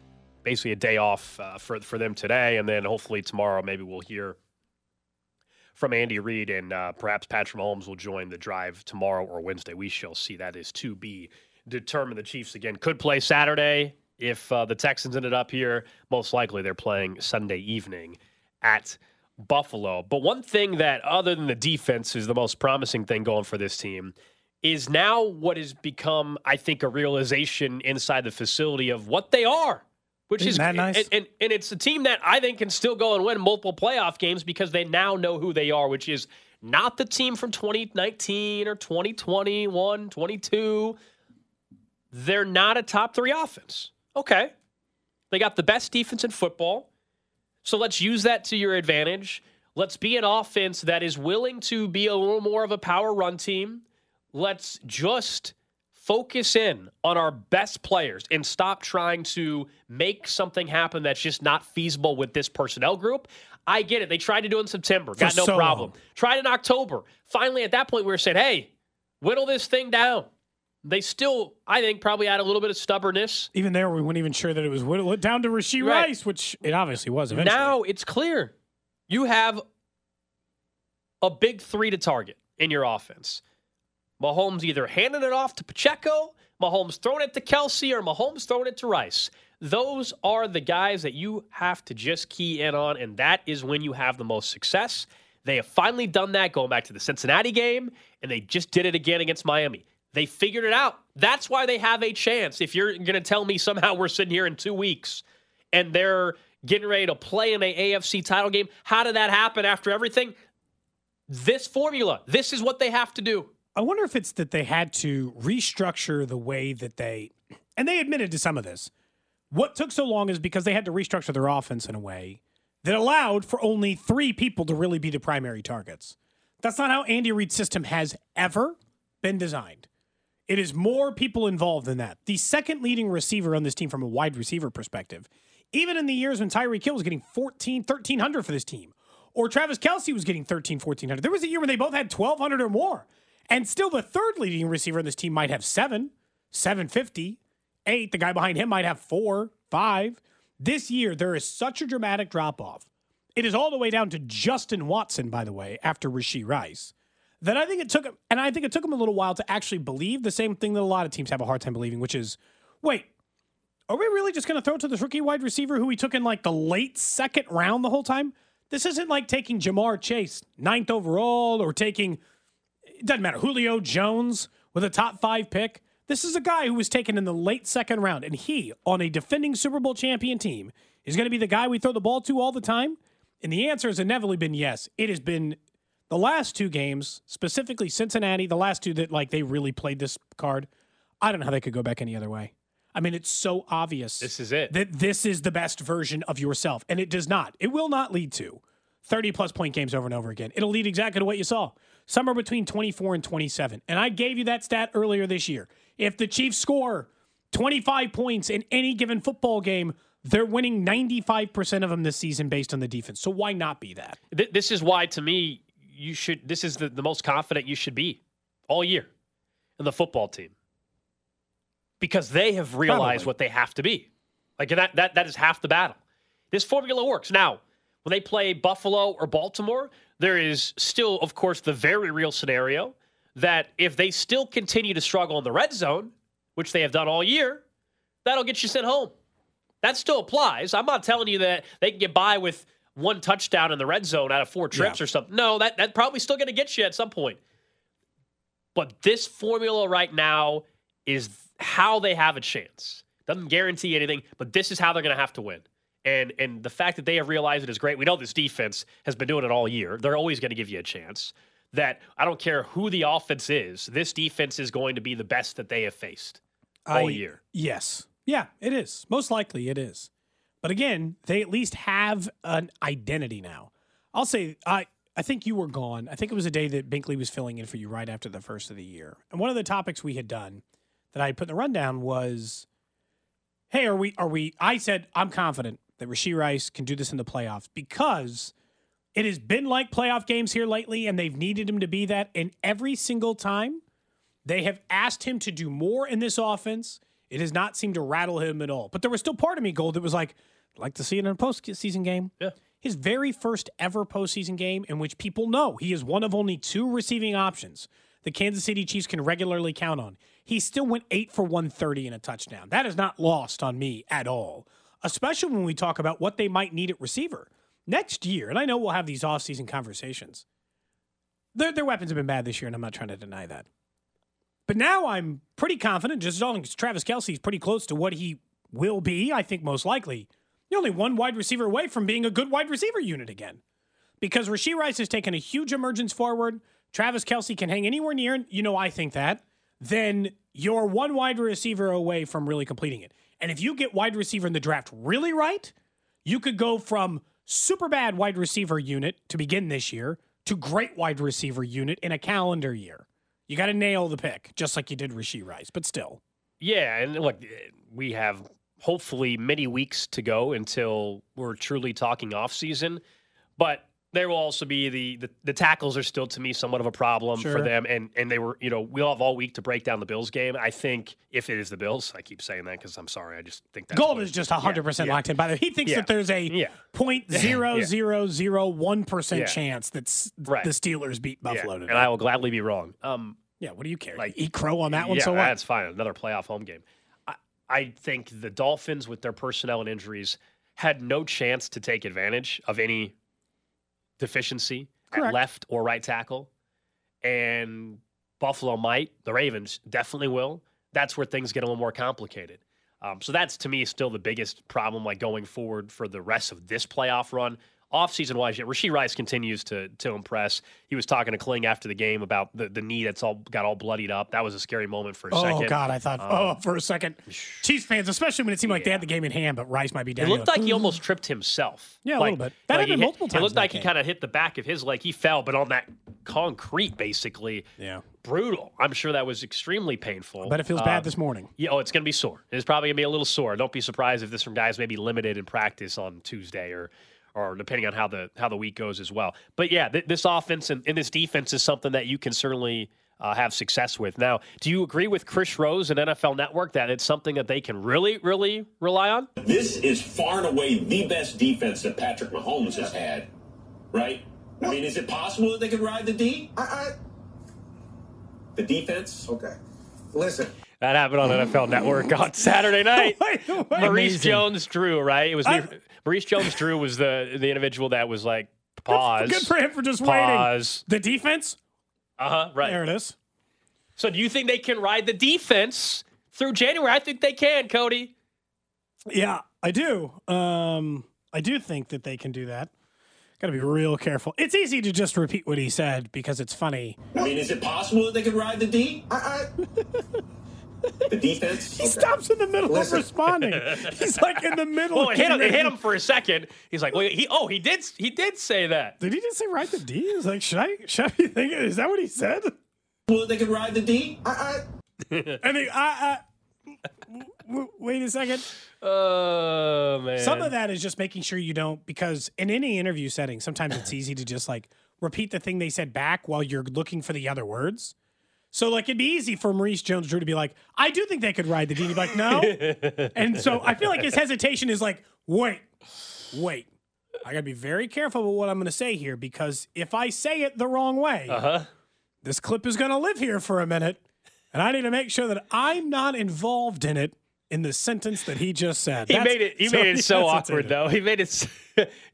basically a day off uh, for, for them today. And then hopefully tomorrow, maybe we'll hear from Andy Reid and uh, perhaps Patrick Mahomes will join the drive tomorrow or Wednesday. We shall see. That is to be determined. The Chiefs, again, could play Saturday if uh, the Texans ended up here. Most likely they're playing Sunday evening at Buffalo. But one thing that, other than the defense, is the most promising thing going for this team is now what has become, I think, a realization inside the facility of what they are. Which Isn't is that nice? and, and, and it's a team that I think can still go and win multiple playoff games because they now know who they are, which is not the team from 2019 or 2021, 22. They're not a top three offense. Okay. They got the best defense in football. So let's use that to your advantage. Let's be an offense that is willing to be a little more of a power run team. Let's just focus in on our best players and stop trying to make something happen that's just not feasible with this personnel group. I get it. They tried to do it in September, got no so problem. long. Tried in October. Finally, at that point, we were saying, hey, whittle this thing down. They still, I think, probably had a little bit of stubbornness. Even there, we weren't even sure that it was whittled down to Rasheed Right. Rice, which it obviously was eventually. Now it's clear. You have a big three to target in your offense. Mahomes either handing it off to Pacheco, Mahomes throwing it to Kelce, or Mahomes throwing it to Rice. Those are the guys that you have to just key in on, and that is when you have the most success. They have finally done that going back to the Cincinnati game, and they just did it again against Miami. They figured it out. That's why they have a chance. If you're going to tell me somehow we're sitting here in two weeks and they're getting ready to play in a AFC title game, how did that happen after everything? This formula, this is what they have to do. I wonder if it's that they had to restructure the way that they, and they admitted to some of this. What took so long is because they had to restructure their offense in a way that allowed for only three people to really be the primary targets. That's not how Andy Reid's system has ever been designed. It is more people involved than that. The second leading receiver on this team from a wide receiver perspective, even in the years when Tyreek Hill was getting 14, 1300 for this team, or Travis Kelce was getting 13, 1400. There was a year when they both had 1200 or more. And still the third leading receiver on this team might have seven, 750, eight. The guy behind him might have four, five. This year, there is such a dramatic drop off. It is all the way down to Justin Watson, by the way, after Rasheed Rice. That I think it took, and I think it took him a little while to actually believe the same thing that a lot of teams have a hard time believing, which is, wait, are we really just going to throw to this rookie wide receiver who we took in like the late second round the whole time? This isn't like taking Ja'Marr Chase ninth overall or taking, it doesn't matter, Julio Jones with a top five pick. This is a guy who was taken in the late second round, and he, on a defending Super Bowl champion team, is going to be the guy we throw the ball to all the time? And the answer has inevitably been yes. It has been the last two games, specifically Cincinnati, the last two that like they really played this card. I don't know how they could go back any other way. I mean, it's so obvious. This is it. That this is the best version of yourself, and it does not. It will not lead to 30 plus point games over and over again. It'll lead exactly to what you saw. Somewhere between 24 and 27. And I gave you that stat earlier this year. If the Chiefs score 25 points in any given football game, they're winning 95% of them this season based on the defense. So why not be that? This is why, to me, you should. This is the, the most confident you should be all year in the football team because they have realized Probably. what they have to be. Like that, that, that is half the battle. This formula works. Now, when they play Buffalo or Baltimore, there is still, of course, the very real scenario that if they still continue to struggle in the red zone, which they have done all year, that'll get you sent home. That still applies. I'm not telling you that they can get by with one touchdown in the red zone out of four trips Yeah. or something. No, that that probably still going to get you at some point. But this formula right now is how they have a chance. Doesn't guarantee anything, but this is how they're going to have to win. And and the fact that they have realized it is great. We know this defense has been doing it all year. They're always going to give you a chance. That I don't care who the offense is. This defense is going to be the best that they have faced all I- year. Yes. Yeah, it is. Most likely it is. But again, they at least have an identity now. I'll say I I think you were gone. I think it was a day that Binkley was filling in for you right after the first of the year. And one of the topics we had done that I had put in the rundown was hey, are we are we I said I'm confident that Rashee Rice can do this in the playoffs because it has been like playoff games here lately and they've needed him to be that and every single time they have asked him to do more in this offense. It has not seemed to rattle him at all. But there was still part of me, Gold, that was like, like to see it in a postseason game. Yeah. His very first ever postseason game in which people know he is one of only two receiving options the Kansas City Chiefs can regularly count on. He still went eight for 130 and a touchdown. That is not lost on me at all, especially when we talk about what they might need at receiver. Next year, and I know we'll have these offseason conversations, their, their weapons have been bad this year, and I'm not trying to deny that. But now I'm pretty confident, just as long as Travis Kelce's pretty close to what he will be, I think most likely. You're only one wide receiver away from being a good wide receiver unit again. Because Rashee Rice has taken a huge emergence forward. Travis Kelce can hang anywhere near, you know, I think that. Then you're one wide receiver away from really completing it. And if you get wide receiver in the draft really right, you could go from super bad wide receiver unit to begin this year to great wide receiver unit in a calendar year. You got to nail the pick, just like you did Rashee Rice, but still. Yeah, and look, we have hopefully many weeks to go until we're truly talking off season, but there will also be the, the the tackles are still to me somewhat of a problem for them, and and they were you know we'll have all week to break down the Bills game. I think if it is the Bills, I keep saying that because I'm sorry, I just think that Gold is just 100% yeah, yeah. locked in. By the way, he thinks Yeah. that there's a Yeah. point zero zero zero one percent Yeah. chance that Right. the Steelers beat Buffalo today. and I will gladly be wrong. Um, yeah, what do you care? like- Eat crow on that one, yeah, so what? that's fine. Another playoff home game. I, think the Dolphins, with their personnel and injuries, had no chance to take advantage of any deficiency at left or right tackle. And Buffalo might. The Ravens definitely will. That's where things get a little more complicated. Um, so that's to me still the biggest problem, like going forward for the rest of this playoff run. Offseason wise, yeah, Rashee Rice continues to to impress. He was talking to Kling after the game about the, the knee that's all got all bloodied up. That was a scary moment for a Oh second. God! I thought. Um, oh, for a second, Chiefs fans, especially when it seemed like they had the game in hand, but Rice might be down. It looked like he almost tripped himself. Yeah, a little bit. That like happened hit- multiple times It looked like he kind of hit the back of his leg. He fell, but on that concrete, basically. Yeah. Brutal. I'm sure that was extremely painful. But it feels Um, bad this morning. Yeah, oh, it's going to be sore. It's probably going to be a little sore. Don't be surprised if this from guys maybe limited in practice on Tuesday or or depending on how the how the week goes as well. But yeah, th- this offense and, and this defense is something that you can certainly uh, have success with. Now, do you agree with Chris Rose and NFL Network that it's something that they can really, really rely on? This is far and away the best defense that Patrick Mahomes has had, right? I mean, is it possible that they could ride the D? I, I The defense? okay. Listen, That happened on the NFL Network on Saturday night. Wait, wait. Maurice Amazing. Jones Drew, right? It was I- Maurice Jones Drew was the the individual that was like pause. Good for him for just Pause. waiting. The defense. Uh huh. Right. There it is. So do you think they can ride the defense through January? I think they can, Cody. Yeah, I do. Um, I do think that they can do that. Got to be real careful. It's easy to just repeat what he said because it's funny. I mean, is it possible that they could ride the D? The defense? He stops in the middle Listen. of responding. He's like in the middle. Well, of it hit him. It hit him for a second. He's like, well, he oh he did he did say that. Did he just say ride the D? He's like, should I should I be thinking? Is that what he said? Well, they could ride the D? And he, I, I, w- wait a second. Oh man. Some of that is just making sure you don't, because in any interview setting, sometimes it's easy to just like repeat the thing they said back while you're looking for the other words. So like it'd be easy for Maurice Jones-Drew to be like, I do think they could ride the D. And he'd be like, no. and so I feel like his hesitation is like, wait, wait. I gotta be very careful with what I'm gonna say here because if I say it the wrong way, Uh-huh. this clip is gonna live here for a minute. And I need to make sure that I'm not involved in it in the sentence that he just said. He made it. He made it so awkward, though. He made it.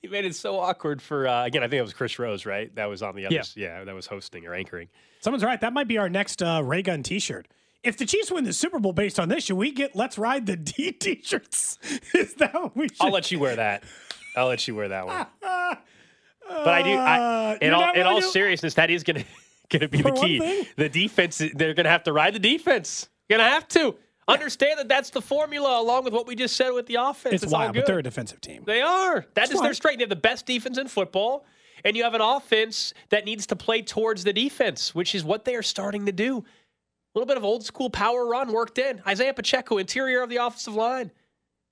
he made it so awkward for uh, again. I think it was Chris Rose, right? That was on the other. Yeah. yeah, that was hosting or anchoring. Someone's right. That might be our next uh, Ray Gun T-shirt. If the Chiefs win the Super Bowl based on this, should we get "Let's Ride the D" T-shirts? Is that what we should? I'll let you wear that. I'll let you wear that one. But I do. Uh, I, in all in all do- seriousness, that is gonna gonna be For the key. The defense. They're gonna have to ride the defense. Gonna have to understand that that's the formula, along with what we just said with the offense. It's, It's, wild, but they're a defensive team. They are. That is fine. their strength. They have the best defense in football, and you have an offense that needs to play towards the defense, which is what they are starting to do. A little bit of old school power run worked in. Isaiah Pacheco, interior of the offensive line.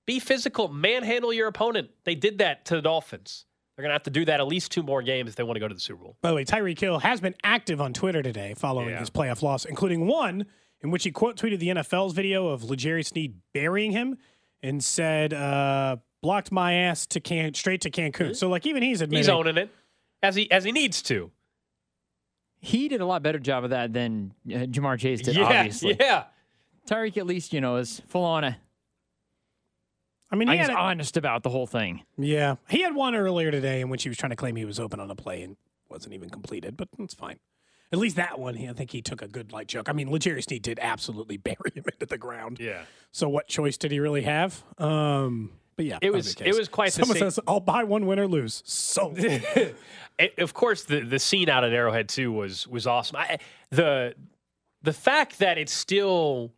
Be physical, manhandle your opponent. They did that to the Dolphins. They're going to have to do that at least two more games if they want to go to the Super Bowl. By the way, Tyreek Hill has been active on Twitter today following Yeah. his playoff loss, including one in which he quote tweeted the NFL's video of L'Jarius Sneed burying him and said, uh, "Blocked my ass to can straight to Cancun." So like even he's admitting He's owning it as he as he needs to. He did a lot better job of that than uh, Ja'Marr Chase did, yeah, obviously. yeah. Tyreek, at least, you know, is full on. A, I mean, he he's had a- honest about the whole thing. Yeah, he had one earlier today in which he was trying to claim he was open on a play and wasn't even completed, but that's fine. At least that one, he, I think he took a good like joke. I mean, L'Jarius Sneed did absolutely bury him into the ground. Yeah. So what choice did he really have? Um, but yeah, It was- it was quite the Someone same- says, "I'll buy one, win or lose." So It- of course, the the scene out at Arrowhead too was was awesome. I, the the fact that it still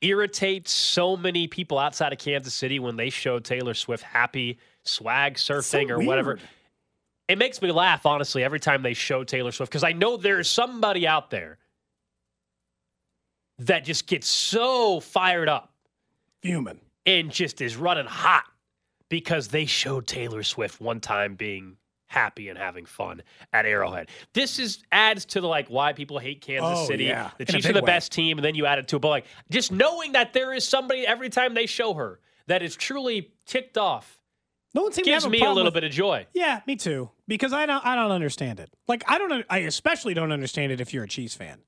irritates so many people outside of Kansas City when they show Taylor Swift happy swag surfing or whatever. It makes me laugh honestly every time they show Taylor Swift because I know there's somebody out there that just gets so fired up human. and just is running hot because they showed Taylor Swift one time being happy and having fun at Arrowhead. This is adds to the like why people hate Kansas Oh, City. yeah. The Chiefs are the way. best team, and then you add it to it. But like just knowing that there is somebody every time they show her that is truly ticked off No one seemed to gives have a me a problem little with- bit of joy. Yeah, me too. Because I don't, I don't understand it. Like I don't, I especially don't understand it if you're a Chiefs fan.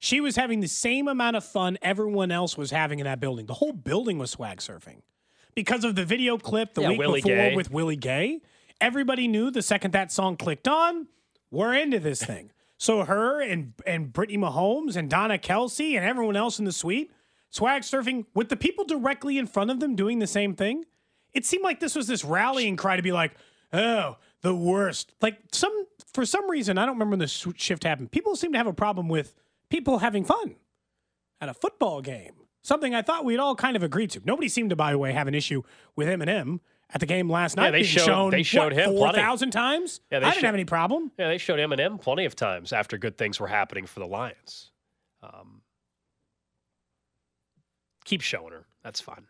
She was having the same amount of fun everyone else was having in that building. The whole building was swag surfing because of the video clip the Yeah, week Willie before Gay. with Willie Gay. Everybody knew the second that song clicked on, we're into this thing. So her and and Brittany Mahomes and Donna Kelce and everyone else in the suite swag surfing with the people directly in front of them doing the same thing. It seemed like this was this rallying cry to be like, oh, the worst. Like some for some reason, I don't remember when the shift happened. People seem to have a problem with people having fun at a football game. Something I thought we'd all kind of agreed to. Nobody seemed to, by the way, have an issue with Eminem at the game last night. Yeah, they showed- shown, they showed what, him four thousand times. Yeah, they I didn't showed- have any problem. Yeah, they showed Eminem plenty of times after good things were happening for the Lions. Um, keep showing her. That's fine.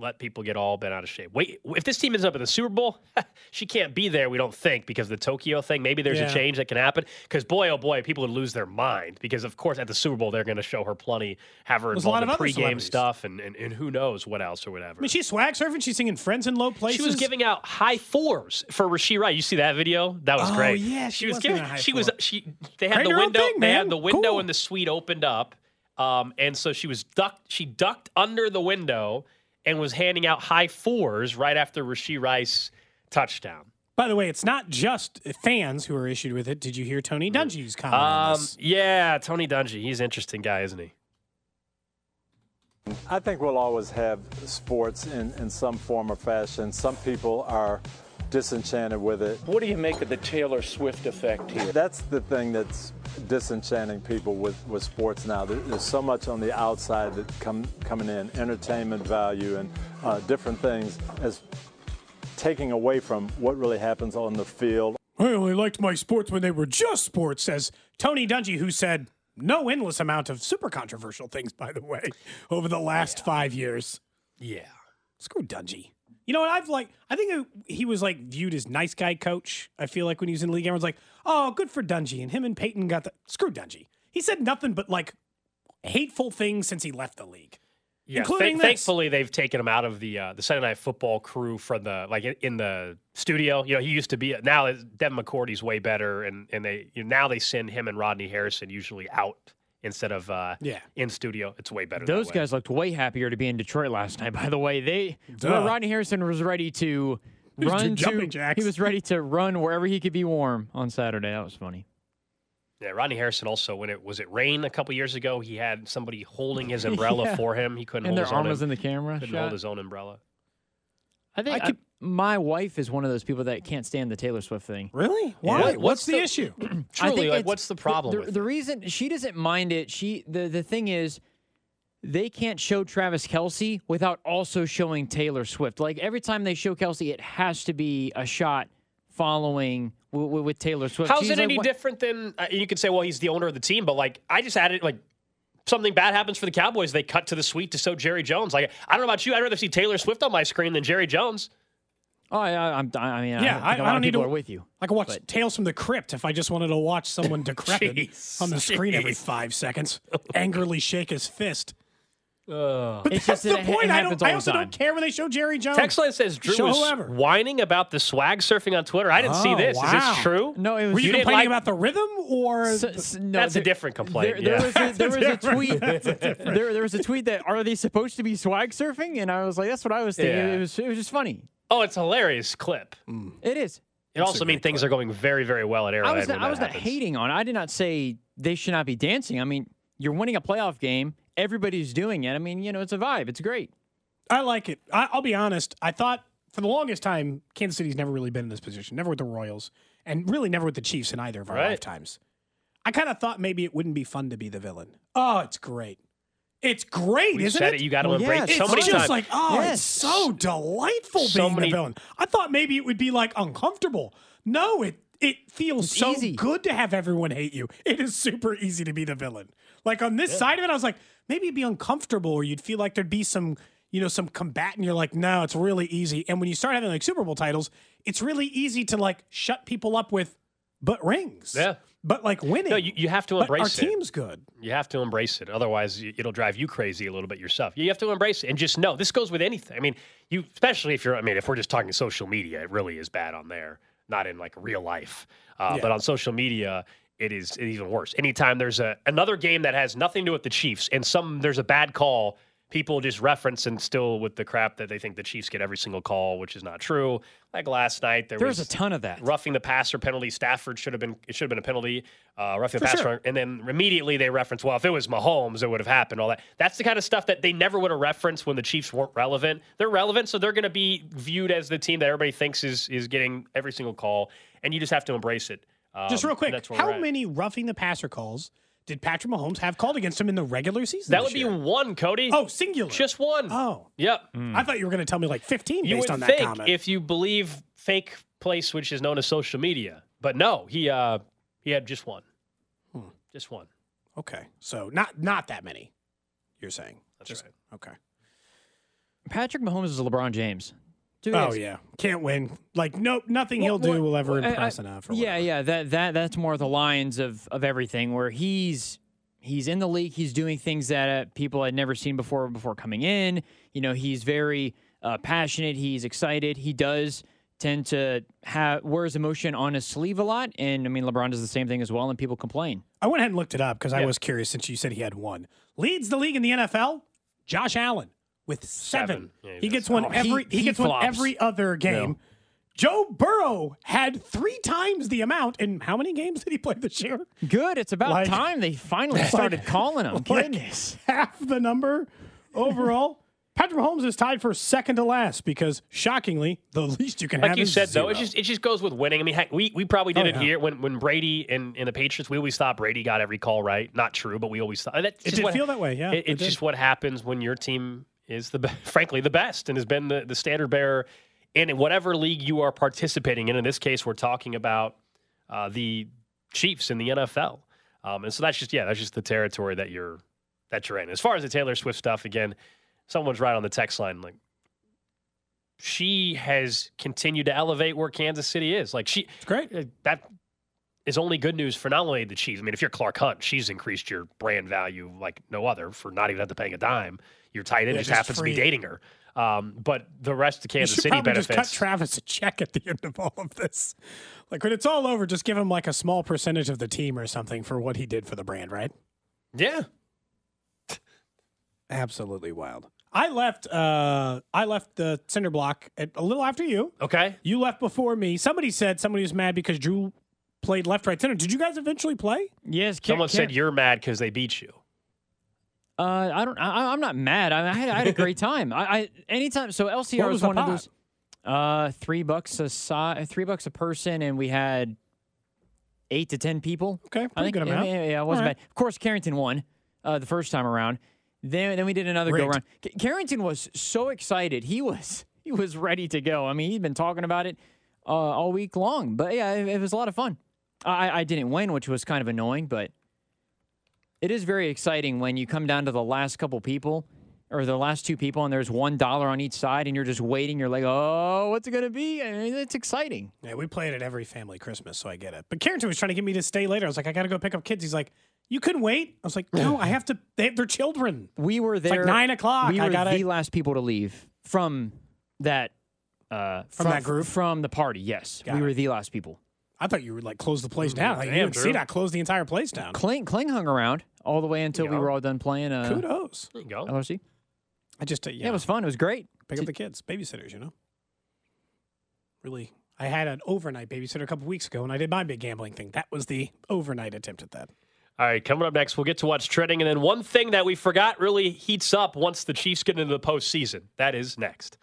Let people get all bent out of shape. Wait, if this team ends up in the Super Bowl, she can't be there. We don't think because of the Tokyo thing. Maybe there's Yeah. a change that can happen. Because boy, oh boy, people would lose their mind. Because of course, at the Super Bowl, they're going to show her plenty, have her There's a lot involved of in pregame stuff, and, and and who knows what else or whatever. I mean, she's swag surfing. She's singing "Friends in Low Places." She was giving out high fours for Rasheed Wright. You see that video? That was great. Oh, great. yeah, she was giving. giving a high She was. She. They had the window. thing, they had man. the window Cool. in the suite opened up, um, and so she was ducked. She ducked under the window and was handing out high fours right after Rashee Rice touchdown. By the way, it's not just fans who are issued with it. Did you hear Tony Dungy's comment Um, yeah, Tony Dungy. He's an interesting guy, isn't he? I think we'll always have sports in, in some form or fashion. Some people are disenchanted with it. What do you make of the Taylor Swift effect here? That's the thing that's disenchanting people with, with sports now. There- There's so much on the outside that come coming in, entertainment value and uh, different things, as taking away from what really happens on the field. I only liked my sports when they were just sports, says Tony Dungy, who said no endless amount of super controversial things, by the way, over the last five years. Yeah. Screw Dungy. You know what? I've like, I think he was like viewed as nice guy coach. I feel like when he was in the league, everyone's like, oh, good for Dungy. And him and Peyton got the screw Dungy. He said nothing but like hateful things since he left the league. Yeah, this. thankfully they've taken him out of the uh, the Sunday Night Football crew from the like in, in the studio. You know, he used to be now Devin McCourty's way better, and and they you know, now they send him and Rodney Harrison usually out instead of uh, Yeah. in studio. It's way better. Those that way. guys looked way happier to be in Detroit last night. By the way, they Duh. well, Rodney Harrison was ready to was run to. jumping jacks. He was ready to run wherever he could be warm on Saturday. That was funny. Yeah, Rodney Harrison also when it was it rain a couple years ago, he had somebody holding his umbrella Yeah. for him. He couldn't And hold their his arm own was in the camera. couldn't shot. hold his own umbrella. I think I could- I- my wife is one of those people that can't stand the Taylor Swift thing. Really? Why? What- What's, what's the, the- issue? I Truly, think like what's the problem The, with the reason she doesn't mind it, she the the thing is, they can't show Travis Kelce without also showing Taylor Swift. Like every time they show Kelce, it has to be a shot following w- w- with Taylor Swift. How's She's it like, any "What-" different than uh, you could say? Well, he's the owner of the team, but like I just added like something bad happens for the Cowboys, they cut to the suite to show Jerry Jones. Like I don't know about you, I'd rather see Taylor Swift on my screen than Jerry Jones. Oh, yeah, I'm. I mean, Yeah, I, think I- a I lot don't need to- are with you. I could watch But- Tales from the Crypt if I just wanted to watch someone decrepit Jeez, on the screen every five seconds, angrily shake his fist. But It's that's just the that it- it point. I don't. I also don't care when they show Jerry Jones. Text line says Drew Show was whoever. whining about the swag surfing on Twitter. I didn't see Oh, this. Is this true? No, it was. Were you, You complaining like- about the rhythm or? S- s- no, That's a different complaint. There, there was a, there was a tweet. a There, there was a tweet that are they supposed to be swag surfing? And I was like, that's what I was thinking. Yeah. It was it was just funny. oh, it's a hilarious clip. It is. It also means things are going very, very well at Arrowhead. I was not, I was not happens. hating on. it. I did not say they should not be dancing. I mean, you're winning a playoff game. Everybody's doing it. I mean, you know, it's a vibe. It's great. I like it. I, I'll be honest. I thought for the longest time, Kansas City's never really been in this position. Never with the Royals, and really never with the Chiefs in either of our Right. lifetimes. I kind of thought maybe it wouldn't be fun to be the villain. Oh, it's great. It's great, We isn't said it? it. You got to Well, yeah, embrace it's so it's just times. like oh, Yes. it's so delightful So being many- the villain. I thought maybe it would be like uncomfortable. No, it it feels It's so easy. good to have everyone hate you. It is super easy to be the villain. Like on this side of it, I was like, maybe it'd be uncomfortable, or you'd feel like there'd be some, you know, some combat, and you're like, no, it's really easy. And when you start having like Super Bowl titles, it's really easy to like shut people up with, but rings. Yeah. But like winning. no, you, you have to but our embrace it. team's good. You have to embrace it. Otherwise, it'll drive you crazy a little bit yourself. You have to embrace it and just know this goes with anything. I mean, you especially if you're. I mean, if we're just talking social media, it really is bad on there, not in like real life. Uh, Yeah. But on social media, it is even worse. Anytime there's a another game that has nothing to do with the Chiefs and some there's a bad call, people just reference and still with the crap that they think the Chiefs get every single call, which is not true. Like last night, there, There was a ton of that. roughing the passer penalty. Stafford should have been it should have been a penalty. Uh, roughing the passer, sure. and then immediately they reference, well, if it was Mahomes, it would have happened. All that. That's the kind of stuff that they never would have referenced when the Chiefs weren't relevant. They're relevant, so they're going to be viewed as the team that everybody thinks is is getting every single call, and you just have to embrace it. Um, Just real quick, that's how many roughing the passer calls did Patrick Mahomes have called against him in the regular season? That this would be one, Cody. Oh, singular. just one. oh. Yep. I thought you were going to tell me like 15 You based would on that think comment. if you believe fake place, which is known as social media, but no, he uh he had just one, Hmm. just one. okay, so not not that many. You're saying That's Just- right. Okay. Patrick Mahomes is a LeBron James. Two Oh yeah, can't win. Like nope, nothing Well, he'll do well, will ever well, I- impress I- enough. Yeah, whatever. yeah. That that that's more the lines of of everything where he's he's in the league. He's doing things that uh, people had never seen before before coming in. You know, he's very uh, passionate. He's excited. He does tend to have wears emotion on his sleeve a lot. And I mean, LeBron does the same thing as well. And people complain. I went ahead and looked it up because I was curious since you said he had one. Leads the league in the NFL. Josh Allen with seven. Seven. Yeah, he he gets one Oh, every. He, he gets one every other game. Joe Burrow had three times the amount. In how many games did he play this year? Good. It's about Like- time they finally started calling him. Like Goodness. half the number overall. Patrick Mahomes is tied for second to last because, shockingly, the least you can have. Like have you is said, though, it just it just goes with winning. I mean, heck, we we probably did Oh, it yeah. here when when Brady and, and the Patriots. We always thought Brady got every call right. Not true, but we always thought that's It just did what- feel that way, yeah, it- it it's did. just what happens when your team is the frankly the best and has been the the standard bearer in whatever league you are participating in. In this case, we're talking about uh, the Chiefs in the NFL, um, and so that's just yeah, that's just the territory that you're that you're in. As far as the Taylor Swift stuff, again, someone's right on the text line like she has continued to elevate where Kansas City is. Like she, It's great. uh, that is only good news for not only the Chiefs. I mean, if you're Clark Hunt, she's increased your brand value like no other for not even have to paying a dime. Your tight end Yeah, just just happens to be dating her. Um, but the rest of You Kansas should City probably benefits. just cut Travis a check at the end of all of this. Like when it's all over, just give him like a small percentage of the team or something for what he did for the brand, right? yeah, Absolutely wild. I left. uh I left the cinder block at, a little after you. okay. You left before me. Somebody said somebody was mad because Drew played left, right, center. Did you guys eventually play? Yes. Ka- Someone Ka- said you're mad because they beat you. Uh, I don't. I, I'm not mad. I, I, had, I had a great time. I, I anytime. So LCR What was was, one of those. Uh, three bucks a si- three bucks a person, and we had eight to ten people. Okay, I think. good amount. Yeah, yeah, it wasn't right. bad. Of course, Carrington won uh, the first time around. Then, then we did another Rigged. go round. Ca- Carrington was so excited. He was he was ready to go. I mean, he'd been talking about it uh, all week long. But yeah, it, it was a lot of fun. I, I didn't win, which was kind of annoying, but it is very exciting when you come down to the last couple people or the last two people and there's one dollar on each side and you're just waiting. You're like, oh, what's it going to be? I mean, it's exciting. Yeah, we play it at every family Christmas, so I get it. But Carrington was trying to get me to stay later. I was like, I got to go pick up kids. He's like, you couldn't wait. I was like, no, I have to. They their children. We were there. like nine o'clock. We I were gotta- the last people to leave from that. Uh, From that group? from the party. Yes, Got we it. were the last people. I thought you would like close the place down. Like, you Damn, would see Drew. that close the entire place down. Kling, Kling hung around all the way until we Yeah. were all done playing. Uh, Kudos. There you go. LRC. I just uh, Yeah. yeah, it was fun. It was great. pick up the kids, babysitters. You know, really. I had an overnight babysitter a couple weeks ago, and I did my big gambling thing. That was the overnight attempt at that. All right, coming up next, we'll get to what's trending. And then one thing that we forgot really heats up once the Chiefs get into the postseason. That is next.